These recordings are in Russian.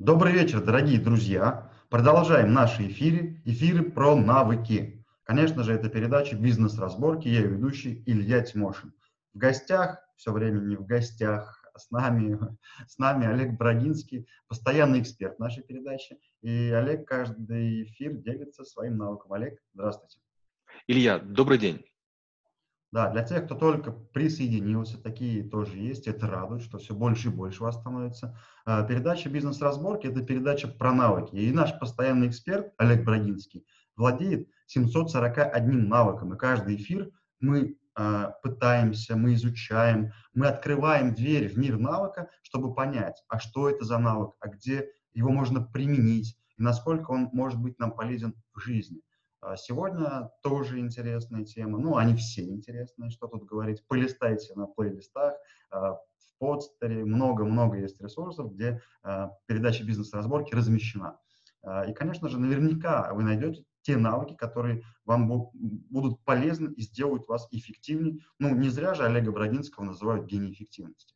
Добрый вечер, дорогие друзья. Продолжаем наши эфиры, эфиры про навыки. Конечно же, это передача «Бизнес-разборки». Я ведущий Илья Тимошин. В гостях, все время не в гостях, а с нами, с нами Олег Брагинский, постоянный эксперт нашей передачи. И Олег каждый эфир делится своим навыком. Олег, здравствуйте. Илья, добрый день. Да, для тех, кто только присоединился, такие тоже есть. Это радует, что все больше и больше вас становится. А, передача «Бизнес-разборки» — это передача про навыки. И наш постоянный эксперт Олег Брагинский владеет 741 навыком. И каждый эфир мы а, пытаемся, мы изучаем, мы открываем дверь в мир навыка, чтобы понять, а что это за навык, а где его можно применить, и насколько он может быть нам полезен в жизни. А сегодня тоже интересная тема. Ну, они все интересные, что тут говорить. Полистайте на плейлистах, а, в подстере. Много-много есть ресурсов, где а, передача бизнес-разборки размещена. И, конечно же, наверняка вы найдете те навыки, которые вам будут полезны и сделают вас эффективнее. Ну, не зря же Олега Брагинского называют гений эффективности.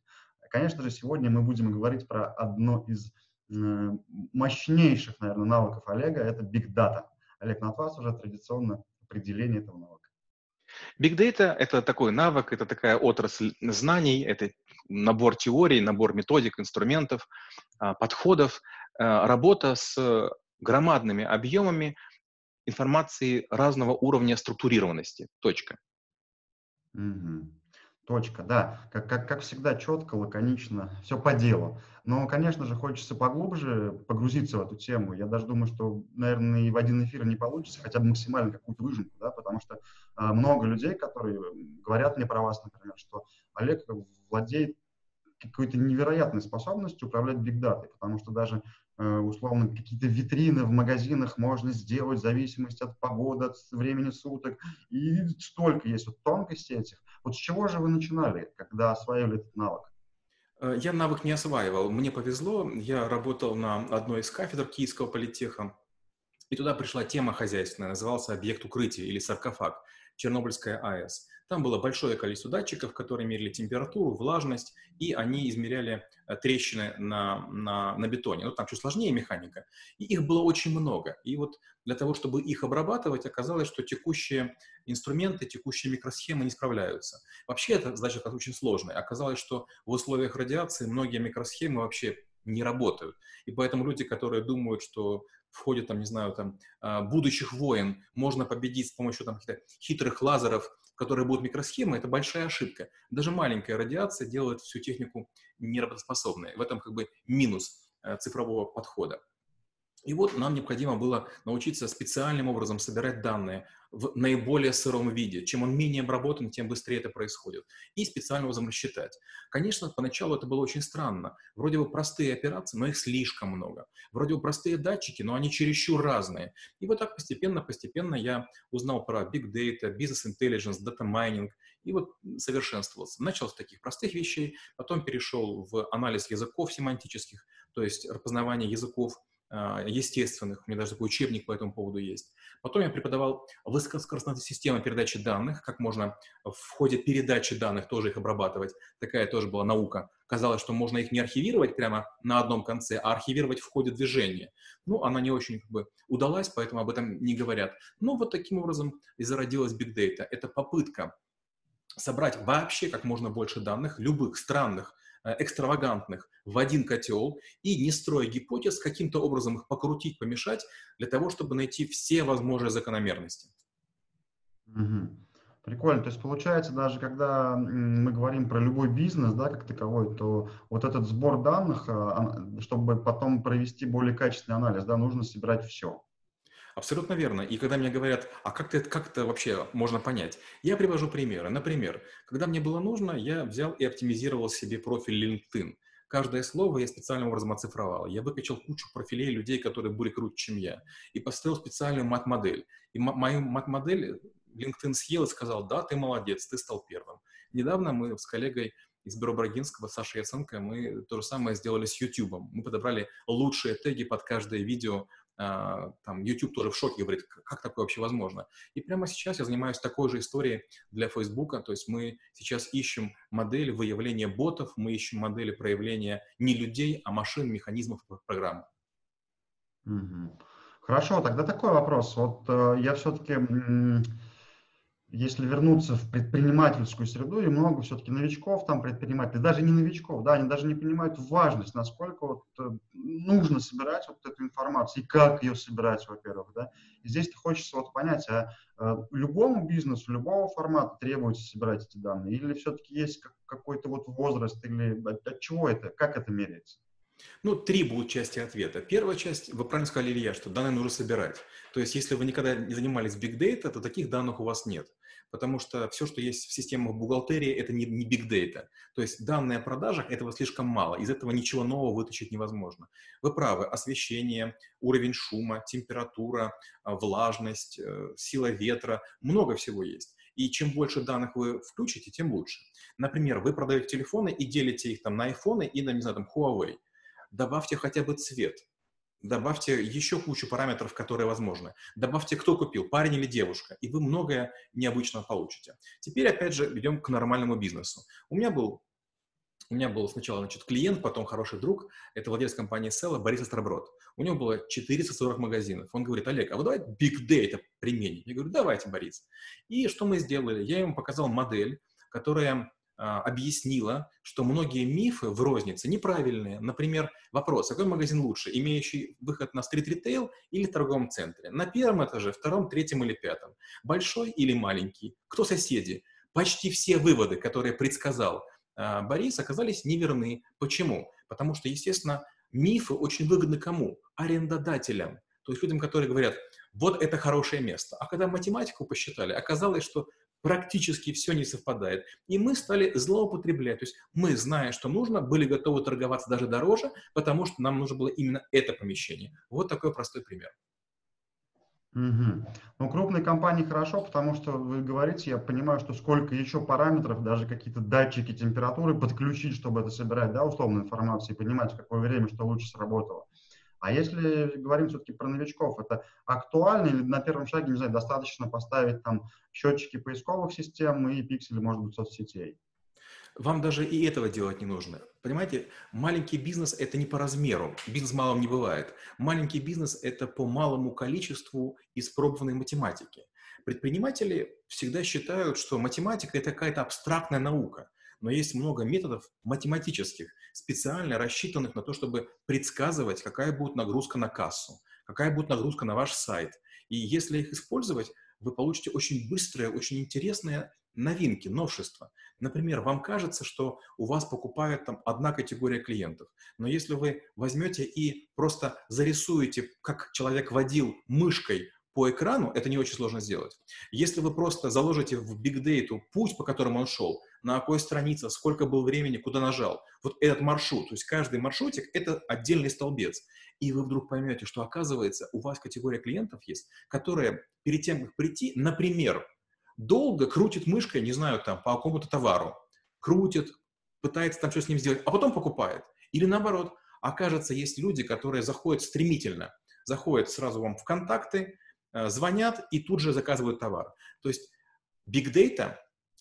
Конечно же, сегодня мы будем говорить про одно из мощнейших, наверное, навыков Олега – это Big Data. Олег, на вас уже традиционно определение этого навыка. Big Data — это такой навык, это такая отрасль знаний, это набор теорий, набор методик, инструментов, а, подходов, а, работа с громадными объемами информации разного уровня структурированности. Точка. Угу. Точка, да. Как, как, как всегда, четко, лаконично, все по делу. Но, конечно же, хочется поглубже погрузиться в эту тему. Я даже думаю, что, наверное, и в один эфир не получится, хотя бы максимально какую-то выжимку, да, потому что э, много людей, которые говорят мне про вас, например, что Олег владеет какой-то невероятной способностью управлять бигдатой, потому что даже Э, условно, какие-то витрины в магазинах можно сделать в зависимости от погоды, от времени суток. И столько есть вот тонкостей этих. Вот с чего же вы начинали, когда осваивали этот навык? Э, я навык не осваивал. Мне повезло. Я работал на одной из кафедр Киевского политеха. И туда пришла тема хозяйственная, назывался объект укрытия или саркофаг, Чернобыльская АЭС. Там было большое количество датчиков, которые мерили температуру, влажность, и они измеряли э, трещины на, на, на бетоне. Ну, там чуть сложнее механика. И их было очень много. И вот для того, чтобы их обрабатывать, оказалось, что текущие инструменты, текущие микросхемы не справляются. Вообще эта задача очень сложная. Оказалось, что в условиях радиации многие микросхемы вообще не работают. И поэтому люди, которые думают, что в ходе, там, не знаю, там, а, будущих войн можно победить с помощью там, каких-то хитрых лазеров, которые будут микросхемы, это большая ошибка. Даже маленькая радиация делает всю технику неработоспособной. В этом как бы минус э, цифрового подхода. И вот нам необходимо было научиться специальным образом собирать данные в наиболее сыром виде. Чем он менее обработан, тем быстрее это происходит. И специально образом рассчитать. Конечно, поначалу это было очень странно. Вроде бы простые операции, но их слишком много. Вроде бы простые датчики, но они чересчур разные. И вот так постепенно-постепенно я узнал про Big Data, Business Intelligence, Data Mining, и вот совершенствовался. Начал с таких простых вещей, потом перешел в анализ языков семантических, то есть распознавание языков, естественных, у меня даже такой учебник по этому поводу есть. Потом я преподавал высокоскоростные системы передачи данных, как можно в ходе передачи данных тоже их обрабатывать. Такая тоже была наука. Казалось, что можно их не архивировать прямо на одном конце, а архивировать в ходе движения. Ну, она не очень как бы удалась, поэтому об этом не говорят. Ну, вот таким образом и зародилась Big Data. Это попытка собрать вообще как можно больше данных, любых странных, экстравагантных в один котел и, не строя гипотез, каким-то образом их покрутить, помешать, для того, чтобы найти все возможные закономерности. Угу. Прикольно. То есть получается, даже когда мы говорим про любой бизнес, да, как таковой, то вот этот сбор данных, э, чтобы потом провести более качественный анализ, да, нужно собирать все. Абсолютно верно. И когда мне говорят, а как, ты, как это вообще можно понять? Я привожу примеры. Например, когда мне было нужно, я взял и оптимизировал себе профиль LinkedIn. Каждое слово я специальным образом оцифровал. Я выкачал кучу профилей людей, которые были круче, чем я. И построил специальную мат-модель. И мою мат-модель LinkedIn съел и сказал, да, ты молодец, ты стал первым. Недавно мы с коллегой из бюро Брагинского, Сашей Яценко, мы то же самое сделали с YouTube. Мы подобрали лучшие теги под каждое видео там YouTube тоже в шоке говорит, как такое вообще возможно. И прямо сейчас я занимаюсь такой же историей для Facebook, то есть мы сейчас ищем модели выявления ботов, мы ищем модели проявления не людей, а машин, механизмов программ. Хорошо, тогда такой вопрос. Вот э, я все-таки если вернуться в предпринимательскую среду, и много все-таки новичков там предпринимателей, даже не новичков, да, они даже не понимают важность, насколько вот э, нужно собирать вот эту информацию и как ее собирать, во-первых, да. И здесь хочется вот понять, а, а любому бизнесу, любого формата требуется собирать эти данные, или все-таки есть какой-то вот возраст, или от, от чего это, как это меряется? Ну, три будут части ответа. Первая часть, вы правильно сказали, Илья, что данные нужно собирать. То есть, если вы никогда не занимались big data, то таких данных у вас нет. Потому что все, что есть в системах бухгалтерии, это не, не big data. То есть, данные о продажах, этого слишком мало. Из этого ничего нового вытащить невозможно. Вы правы, освещение, уровень шума, температура, а, влажность, э, сила ветра, много всего есть. И чем больше данных вы включите, тем лучше. Например, вы продаете телефоны и делите их там на iPhone и на, не знаю, там, Huawei добавьте хотя бы цвет, добавьте еще кучу параметров, которые возможны. Добавьте, кто купил, парень или девушка, и вы многое необычного получите. Теперь, опять же, идем к нормальному бизнесу. У меня был у меня был сначала значит, клиент, потом хороший друг, это владелец компании Sella Борис Остроброд. У него было 440 магазинов. Он говорит, Олег, а вот давай Big Data применим. Я говорю, давайте, Борис. И что мы сделали? Я ему показал модель, которая объяснила, что многие мифы в рознице неправильные. Например, вопрос, какой магазин лучше, имеющий выход на стрит-ритейл или торговом центре? На первом этаже, втором, третьем или пятом? Большой или маленький? Кто соседи? Почти все выводы, которые предсказал э, Борис, оказались неверны. Почему? Потому что, естественно, мифы очень выгодны кому? Арендодателям. То есть людям, которые говорят, вот это хорошее место. А когда математику посчитали, оказалось, что практически все не совпадает. И мы стали злоупотреблять. То есть мы, зная, что нужно, были готовы торговаться даже дороже, потому что нам нужно было именно это помещение. Вот такой простой пример. Угу. Ну, крупные компании хорошо, потому что вы говорите, я понимаю, что сколько еще параметров, даже какие-то датчики температуры подключить, чтобы это собирать, да, условную информацию и понимать, в какое время что лучше сработало. А если говорим все-таки про новичков, это актуально или на первом шаге, не знаю, достаточно поставить там счетчики поисковых систем и пиксели, может быть, соцсетей? Вам даже и этого делать не нужно. Понимаете, маленький бизнес – это не по размеру. Бизнес малым не бывает. Маленький бизнес – это по малому количеству испробованной математики. Предприниматели всегда считают, что математика – это какая-то абстрактная наука но есть много методов математических, специально рассчитанных на то, чтобы предсказывать, какая будет нагрузка на кассу, какая будет нагрузка на ваш сайт. И если их использовать, вы получите очень быстрые, очень интересные новинки, новшества. Например, вам кажется, что у вас покупает там одна категория клиентов, но если вы возьмете и просто зарисуете, как человек водил мышкой по экрану, это не очень сложно сделать. Если вы просто заложите в Big Data путь, по которому он шел, на какой странице, сколько был времени, куда нажал, вот этот маршрут, то есть каждый маршрутик – это отдельный столбец. И вы вдруг поймете, что оказывается у вас категория клиентов есть, которая перед тем, как прийти, например, долго крутит мышкой, не знаю, там, по какому-то товару, крутит, пытается там что с ним сделать, а потом покупает. Или наоборот, окажется, есть люди, которые заходят стремительно, заходят сразу вам в контакты, звонят и тут же заказывают товар. То есть big data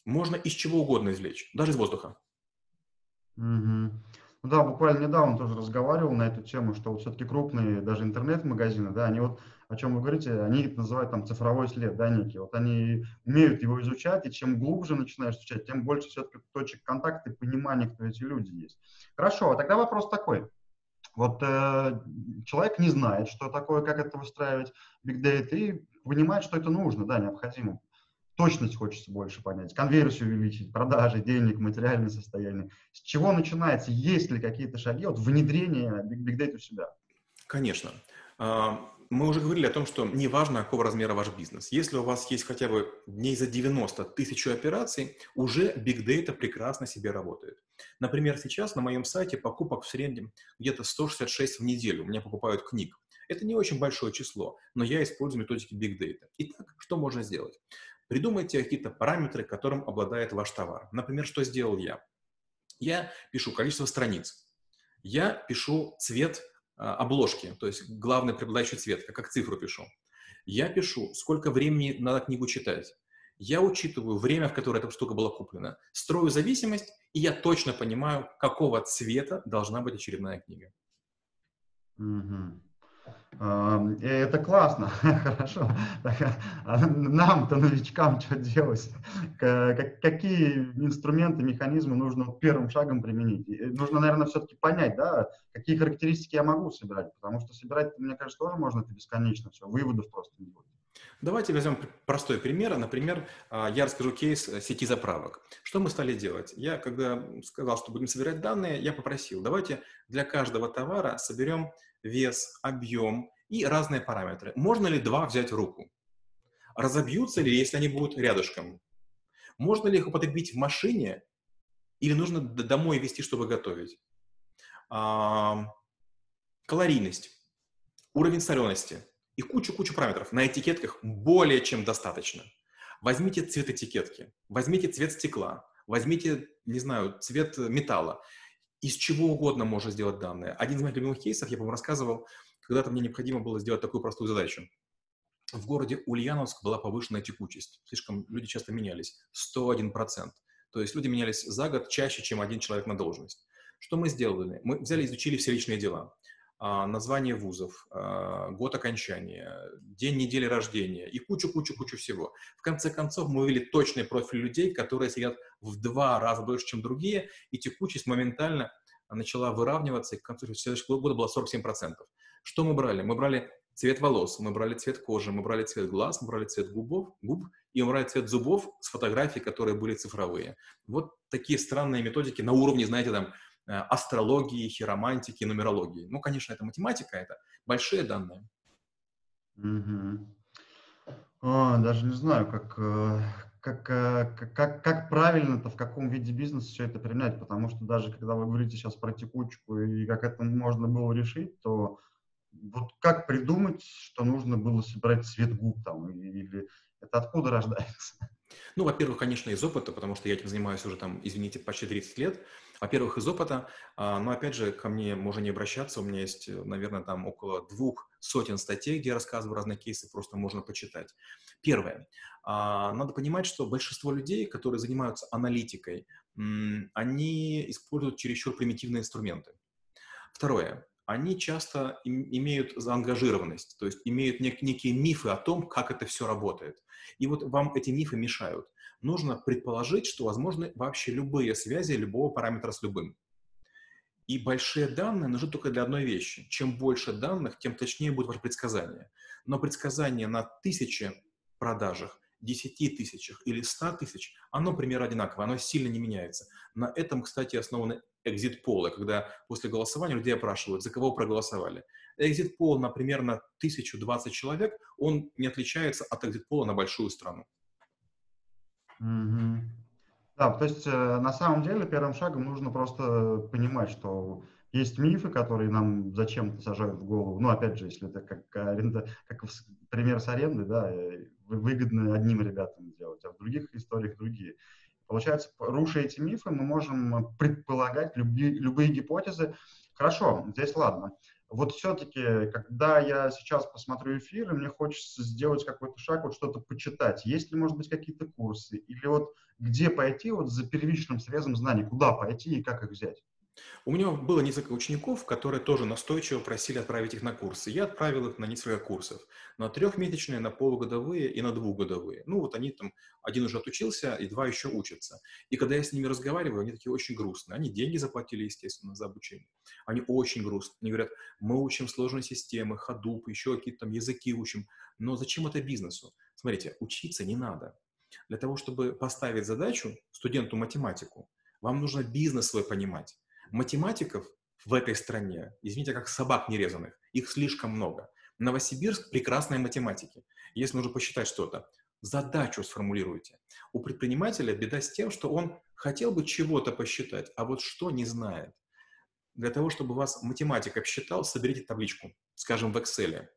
можно из чего угодно извлечь, даже из воздуха. Угу. Да, буквально недавно тоже разговаривал на эту тему, что вот все-таки крупные даже интернет-магазины, да, они вот, о чем вы говорите, они называют там цифровой след, да, некий. Вот они умеют его изучать, и чем глубже начинаешь изучать, тем больше все-таки точек контакта и понимания, кто эти люди есть. Хорошо, а тогда вопрос такой. Вот э, человек не знает, что такое, как это выстраивать Big Data, и понимает, что это нужно, да, необходимо. Точность хочется больше понять, конверсию увеличить, продажи, денег, материальное состояние. С чего начинается? Есть ли какие-то шаги от внедрения Big, Big Data у себя? Конечно. Мы уже говорили о том, что не важно, какого размера ваш бизнес. Если у вас есть хотя бы дней за 90 тысячу операций, уже Big Data прекрасно себе работает. Например, сейчас на моем сайте покупок в среднем где-то 166 в неделю. У меня покупают книг. Это не очень большое число, но я использую методики Big Data. Итак, что можно сделать? Придумайте какие-то параметры, которым обладает ваш товар. Например, что сделал я? Я пишу количество страниц. Я пишу цвет обложки, то есть главный преобладающий цвет, как цифру пишу. Я пишу, сколько времени надо книгу читать. Я учитываю время, в которое эта штука была куплена. Строю зависимость, и я точно понимаю, какого цвета должна быть очередная книга. Угу. Это классно, хорошо. А нам-то, новичкам, что делать? Какие инструменты, механизмы нужно первым шагом применить? Нужно, наверное, все-таки понять, да, какие характеристики я могу собирать, потому что собирать, мне кажется, тоже можно это бесконечно, все, выводов просто не будет. Давайте возьмем простой пример. Например, а, я расскажу кейс э, сети заправок. Что мы стали делать? Я, когда сказал, что будем собирать данные, я попросил, давайте для каждого товара соберем вес, объем и разные параметры. Можно ли два взять в руку? Разобьются ли, если они будут рядышком? Можно ли их употребить в машине или нужно домой везти, чтобы готовить? Калорийность, уровень солености и кучу-кучу параметров. На этикетках более чем достаточно. Возьмите цвет этикетки, возьмите цвет стекла, возьмите, не знаю, цвет металла из чего угодно можно сделать данные. Один из моих любимых кейсов, я, по-моему, рассказывал, когда-то мне необходимо было сделать такую простую задачу. В городе Ульяновск была повышенная текучесть. Слишком люди часто менялись. 101%. То есть люди менялись за год чаще, чем один человек на должность. Что мы сделали? Мы взяли, изучили все личные дела. А, название вузов, а, год окончания, день недели рождения и кучу-кучу-кучу всего. В конце концов, мы вывели точный профиль людей, которые сидят в два раза больше, чем другие, и текучесть моментально начала выравниваться, и к концу следующего года было 47%. Что мы брали? Мы брали цвет волос, мы брали цвет кожи, мы брали цвет глаз, мы брали цвет губов, губ, и мы брали цвет зубов с фотографий, которые были цифровые. Вот такие странные методики на уровне, знаете, там, астрологии, хиромантики, нумерологии. Ну, конечно, это математика, это большие данные. Угу. О, даже не знаю, как, э, как, э, как, как, как правильно-то, в каком виде бизнеса все это применять, потому что даже когда вы говорите сейчас про текучку и как это можно было решить, то вот как придумать, что нужно было собирать цвет губ там, или это откуда рождается? Ну, во-первых, конечно, из опыта, потому что я этим занимаюсь уже там, извините, почти 30 лет. Во-первых, из опыта, а, но опять же, ко мне можно не обращаться, у меня есть, наверное, там около двух сотен статей, где я рассказываю разные кейсы, просто можно почитать. Первое. А, надо понимать, что большинство людей, которые занимаются аналитикой, они используют чересчур примитивные инструменты. Второе они часто имеют заангажированность, то есть имеют нек- некие мифы о том, как это все работает. И вот вам эти мифы мешают. Нужно предположить, что возможны вообще любые связи любого параметра с любым. И большие данные нужны только для одной вещи. Чем больше данных, тем точнее будет ваше предсказание. Но предсказание на тысячи продажах 10 тысячах или 100 тысяч, оно примерно одинаковое, оно сильно не меняется. На этом, кстати, основаны экзит-полы, когда после голосования людей опрашивают, за кого проголосовали. Экзит-пол на примерно 1020 человек, он не отличается от экзит-пола на большую страну. Mm-hmm. Да, то есть э, на самом деле первым шагом нужно просто понимать, что есть мифы, которые нам зачем-то сажают в голову. Ну, опять же, если это как аренда, как пример с арендой, да, э, выгодно одним ребятам делать, а в других историях другие. Получается, руша эти мифы, мы можем предполагать любые, любые гипотезы. Хорошо, здесь ладно. Вот все-таки, когда я сейчас посмотрю эфир, мне хочется сделать какой-то шаг, вот что-то почитать, есть ли, может быть, какие-то курсы? Или вот где пойти вот за первичным срезом знаний, куда пойти и как их взять? У меня было несколько учеников, которые тоже настойчиво просили отправить их на курсы. Я отправил их на несколько курсов. На трехмесячные, на полугодовые и на двухгодовые. Ну, вот они там, один уже отучился, и два еще учатся. И когда я с ними разговариваю, они такие очень грустные. Они деньги заплатили, естественно, за обучение. Они очень грустные. Они говорят, мы учим сложные системы, ходуп, еще какие-то там языки учим. Но зачем это бизнесу? Смотрите, учиться не надо. Для того, чтобы поставить задачу студенту математику, вам нужно бизнес свой понимать. Математиков в этой стране, извините, как собак нерезанных, их слишком много. Новосибирск – прекрасные математики. Если нужно посчитать что-то, задачу сформулируйте. У предпринимателя беда с тем, что он хотел бы чего-то посчитать, а вот что не знает. Для того, чтобы вас математик обсчитал, соберите табличку, скажем, в Excel,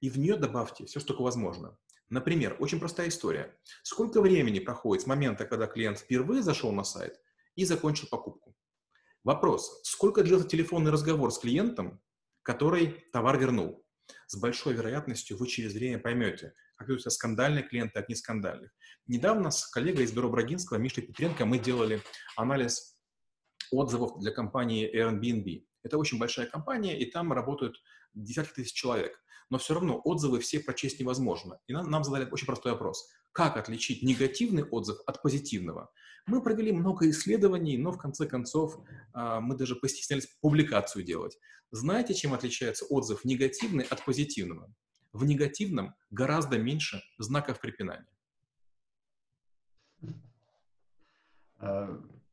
и в нее добавьте все, что только возможно. Например, очень простая история. Сколько времени проходит с момента, когда клиент впервые зашел на сайт и закончил покупку? Вопрос. Сколько длился телефонный разговор с клиентом, который товар вернул? С большой вероятностью вы через время поймете, отличаются скандальные клиенты от нескандальных. Недавно с коллегой из бюро Брагинского, Мишей Петренко, мы делали анализ отзывов для компании Airbnb. Это очень большая компания, и там работают десятки тысяч человек. Но все равно отзывы все прочесть невозможно. И нам, нам задали очень простой вопрос. Как отличить негативный отзыв от позитивного? Мы провели много исследований, но в конце концов а, мы даже постеснялись публикацию делать. Знаете, чем отличается отзыв негативный от позитивного? В негативном гораздо меньше знаков препинания.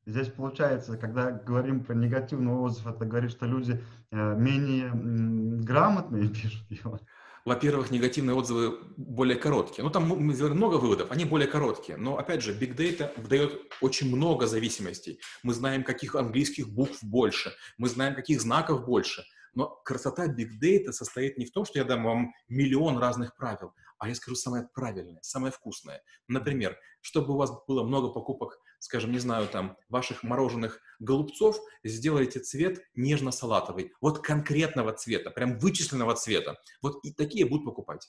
Здесь получается, когда говорим про негативный отзыв, это говорит, что люди э, менее грамотные пишут его во-первых, негативные отзывы более короткие. Ну, там мы сделали много выводов, они более короткие. Но, опять же, Big Data дает очень много зависимостей. Мы знаем, каких английских букв больше, мы знаем, каких знаков больше. Но красота Big Data состоит не в том, что я дам вам миллион разных правил, а я скажу самое правильное, самое вкусное. Например, чтобы у вас было много покупок, скажем, не знаю, там, ваших мороженых голубцов, сделайте цвет нежно-салатовый, вот конкретного цвета, прям вычисленного цвета. Вот и такие будут покупать.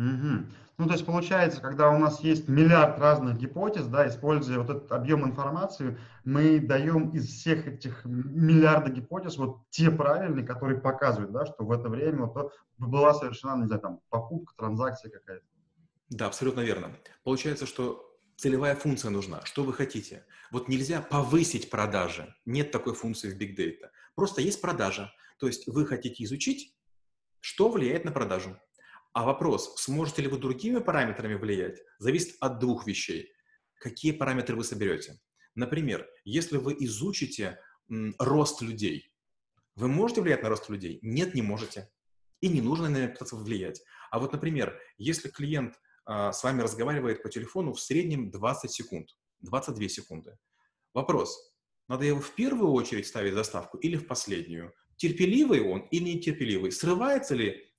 Угу. Ну, то есть получается, когда у нас есть миллиард разных гипотез, да, используя вот этот объем информации, мы даем из всех этих миллиарда гипотез вот те правильные, которые показывают, да, что в это время вот была совершена, не знаю, там, покупка, транзакция какая-то. Да, абсолютно верно. Получается, что целевая функция нужна. Что вы хотите? Вот нельзя повысить продажи. Нет такой функции в Big Data. Просто есть продажа. То есть вы хотите изучить, что влияет на продажу. А вопрос, сможете ли вы другими параметрами влиять, зависит от двух вещей. Какие параметры вы соберете? Например, если вы изучите м, рост людей, вы можете влиять на рост людей? Нет, не можете. И не нужно на это влиять. А вот, например, если клиент а, с вами разговаривает по телефону в среднем 20 секунд, 22 секунды. Вопрос, надо его в первую очередь ставить заставку или в последнюю? Терпеливый он или нетерпеливый? Срывается ли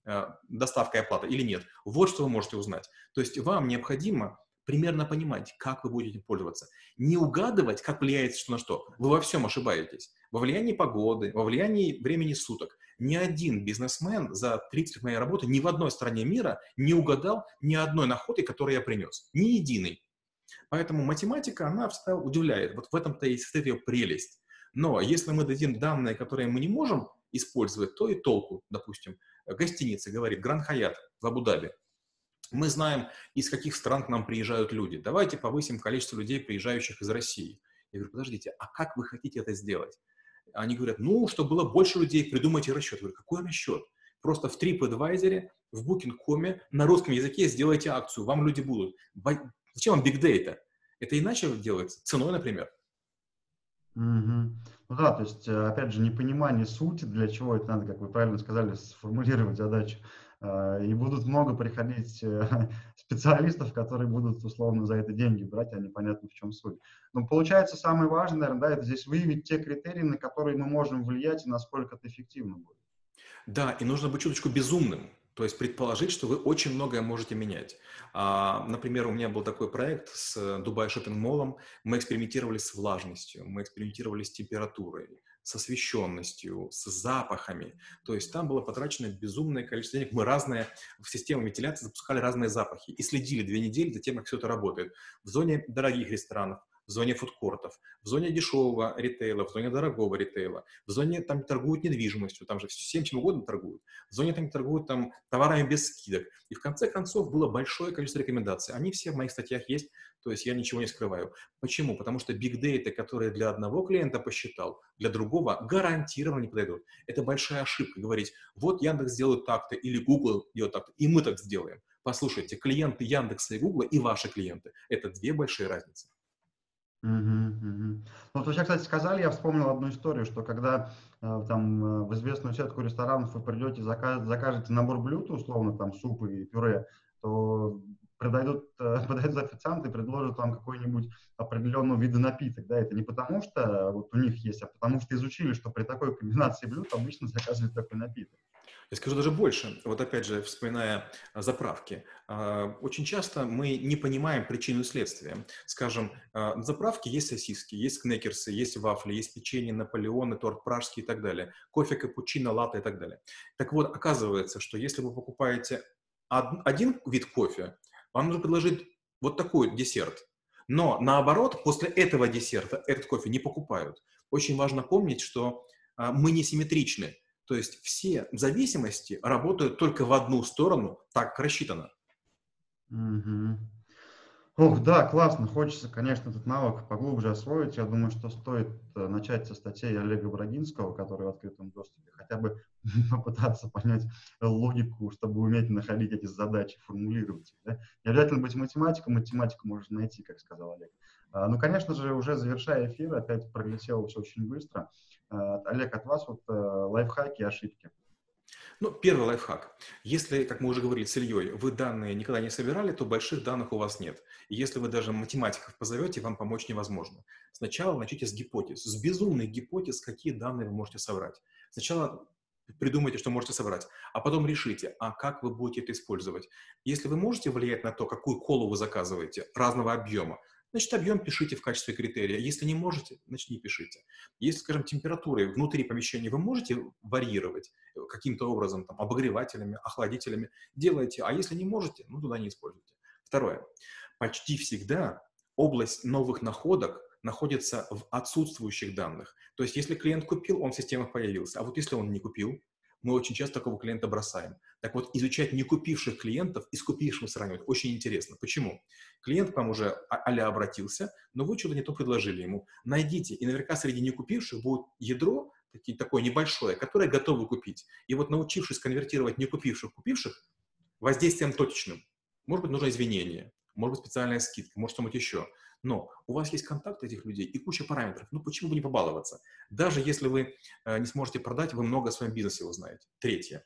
доставка и оплата или нет. Вот что вы можете узнать. То есть вам необходимо примерно понимать, как вы будете пользоваться. Не угадывать, как влияет что на что. Вы во всем ошибаетесь. Во влиянии погоды, во влиянии времени суток. Ни один бизнесмен за 30 лет моей работы ни в одной стране мира не угадал ни одной находки, которую я принес. Ни единой. Поэтому математика, она всегда удивляет. Вот в этом-то и состоит ее прелесть. Но если мы дадим данные, которые мы не можем использовать, то и толку, допустим гостиница говорит Гранд Хаят в Абу-Даби. Мы знаем, из каких стран к нам приезжают люди. Давайте повысим количество людей, приезжающих из России. Я говорю, подождите, а как вы хотите это сделать? Они говорят, ну, чтобы было больше людей, придумайте расчет. Я говорю, какой расчет? Просто в TripAdvisor, в Booking.com на русском языке сделайте акцию, вам люди будут. Зачем вам Big Data? Это иначе делается, ценой, например. Угу. Ну да, то есть, э, опять же, непонимание сути, для чего это надо, как вы правильно сказали, сформулировать задачу. Э, и будут много приходить э, специалистов, которые будут условно за это деньги брать, а непонятно в чем суть. Но получается самое важное, наверное, да, это здесь выявить те критерии, на которые мы можем влиять и насколько это эффективно будет. Да, и нужно быть чуточку безумным. То есть предположить, что вы очень многое можете менять. А, например, у меня был такой проект с Дубай Шоппинг Моллом. Мы экспериментировали с влажностью, мы экспериментировали с температурой, с освещенностью, с запахами. То есть там было потрачено безумное количество денег. Мы разные в систему вентиляции запускали разные запахи и следили две недели за тем, как все это работает. В зоне дорогих ресторанов, в зоне фудкортов, в зоне дешевого ритейла, в зоне дорогого ритейла, в зоне там торгуют недвижимостью, там же всем чем угодно торгуют, в зоне там торгуют там товарами без скидок. И в конце концов было большое количество рекомендаций. Они все в моих статьях есть, то есть я ничего не скрываю. Почему? Потому что big data, которые для одного клиента посчитал, для другого гарантированно не подойдут. Это большая ошибка говорить, вот Яндекс сделает так-то или Google делает так-то, и мы так сделаем. Послушайте, клиенты Яндекса и Гугла и ваши клиенты – это две большие разницы. Угу, угу. Вот вы кстати, сказали, я вспомнил одну историю, что когда э, там э, в известную сетку ресторанов вы придете, закажете, закажете набор блюд, условно, там суп и пюре, то подойдут, э, подойдут официанты и предложат вам какой-нибудь определенного вида напиток. Да? Это не потому, что вот у них есть, а потому что изучили, что при такой комбинации блюд обычно заказывают такой напиток. Я скажу даже больше. Вот опять же, вспоминая а, заправки, а, очень часто мы не понимаем причину следствия. Скажем, а, на заправке есть сосиски, есть кнекерсы, есть вафли, есть печенье, наполеоны, торт пражский и так далее, кофе, капучино, латте и так далее. Так вот, оказывается, что если вы покупаете один вид кофе, вам нужно предложить вот такой десерт. Но наоборот, после этого десерта этот кофе не покупают. Очень важно помнить, что мы не симметричны. То есть все зависимости работают только в одну сторону, так рассчитано. Угу. Ох, да, классно. Хочется, конечно, этот навык поглубже освоить. Я думаю, что стоит э, начать со статей Олега Брагинского, который в открытом доступе, хотя бы попытаться понять логику, чтобы уметь находить эти задачи, формулировать их. Да? Не обязательно быть математиком, математику можно найти, как сказал Олег. А, ну, конечно же, уже завершая эфир, опять пролетело все очень быстро. Олег, от вас вот э, лайфхаки, ошибки. Ну, первый лайфхак. Если, как мы уже говорили с Ильей, вы данные никогда не собирали, то больших данных у вас нет. И если вы даже математиков позовете, вам помочь невозможно. Сначала начните с гипотез, с безумных гипотез, какие данные вы можете собрать. Сначала придумайте, что можете собрать, а потом решите, а как вы будете это использовать. Если вы можете влиять на то, какую колу вы заказываете, разного объема, значит, объем пишите в качестве критерия. Если не можете, значит, не пишите. Если, скажем, температуры внутри помещения вы можете варьировать э, каким-то образом, там, обогревателями, охладителями, делайте. А если не можете, ну, туда не используйте. Второе. Почти всегда область новых находок находится в отсутствующих данных. То есть, если клиент купил, он в системах появился. А вот если он не купил, мы очень часто такого клиента бросаем. Так вот, изучать не купивших клиентов и с купившим сравнивать очень интересно. Почему? Клиент к вам уже а обратился, но вы что-то не то предложили ему. Найдите, и наверняка среди не купивших будет ядро, такое небольшое, которое готовы купить. И вот научившись конвертировать не купивших купивших, воздействием точечным, может быть, нужно извинение, может быть, специальная скидка, может, что-нибудь еще. Но у вас есть контакт этих людей и куча параметров. Ну почему бы не побаловаться? Даже если вы э, не сможете продать, вы много о своем бизнесе узнаете. Третье.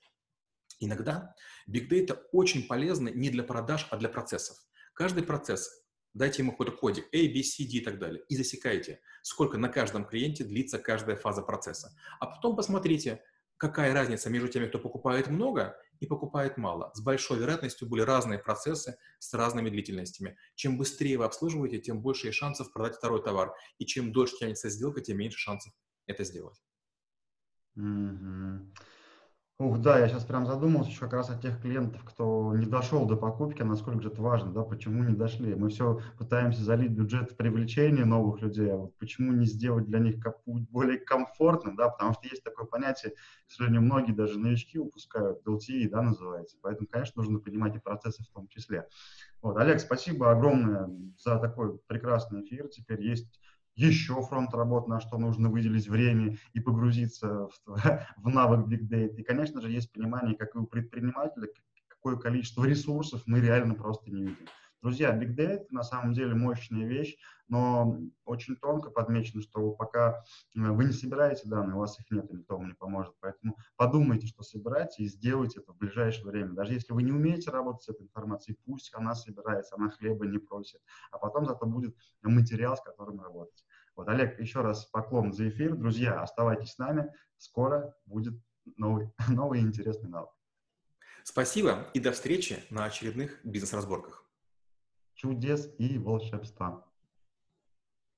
Иногда Big Data очень полезны не для продаж, а для процессов. Каждый процесс, дайте ему какой-то кодик, A, B, C, D и так далее, и засекайте, сколько на каждом клиенте длится каждая фаза процесса. А потом посмотрите, какая разница между теми, кто покупает много и покупает мало. С большой вероятностью были разные процессы с разными длительностями. Чем быстрее вы обслуживаете, тем больше шансов продать второй товар. И чем дольше тянется сделка, тем меньше шансов это сделать. Mm-hmm. Ух, да, я сейчас прям задумался еще как раз о тех клиентов, кто не дошел до покупки, насколько же это важно, да, почему не дошли. Мы все пытаемся залить бюджет в привлечение новых людей, а вот почему не сделать для них путь более комфортным, да, потому что есть такое понятие, к сожалению, многие даже новички упускают, LTE, да, называется, поэтому, конечно, нужно понимать и процессы в том числе. Вот, Олег, спасибо огромное за такой прекрасный эфир, теперь есть еще фронт работ, на что нужно выделить время и погрузиться в, в навык Big Data. И, конечно же, есть понимание, как и у предпринимателя, какое количество ресурсов мы реально просто не видим. Друзья, Big Data на самом деле мощная вещь, но очень тонко подмечено, что пока э, вы не собираете данные, у вас их нет, никто вам не поможет. Поэтому подумайте, что собираете, и сделайте это в ближайшее время. Даже если вы не умеете работать с этой информацией, пусть она собирается, она хлеба не просит. А потом зато будет материал, с которым работать. Вот, Олег, еще раз поклон за эфир. Друзья, оставайтесь с нами. Скоро будет новый, новый интересный навык. Спасибо и до встречи на очередных бизнес-разборках чудес и волшебства.